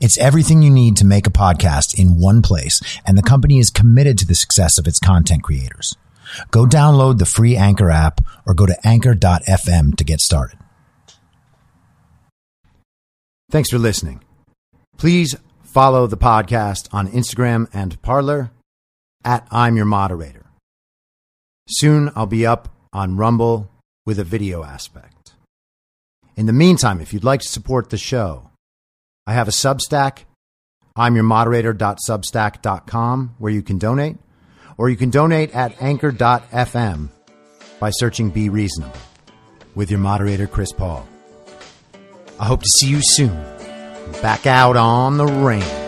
Speaker 2: It's everything you need to make a podcast in one place, and the company is committed to the success of its content creators. Go download the free Anchor app or go to anchor.fm to get started.
Speaker 1: Thanks for listening. Please follow the podcast on Instagram and Parler at I'm Your Moderator. Soon I'll be up on Rumble with a video aspect. In the meantime, if you'd like to support the show, I have a Substack, I'm your moderator.substack.com, where you can donate or you can donate at anchor.fm by searching Be Reasonable with your moderator, Chris Paul. I hope to see you soon. Back out on the range.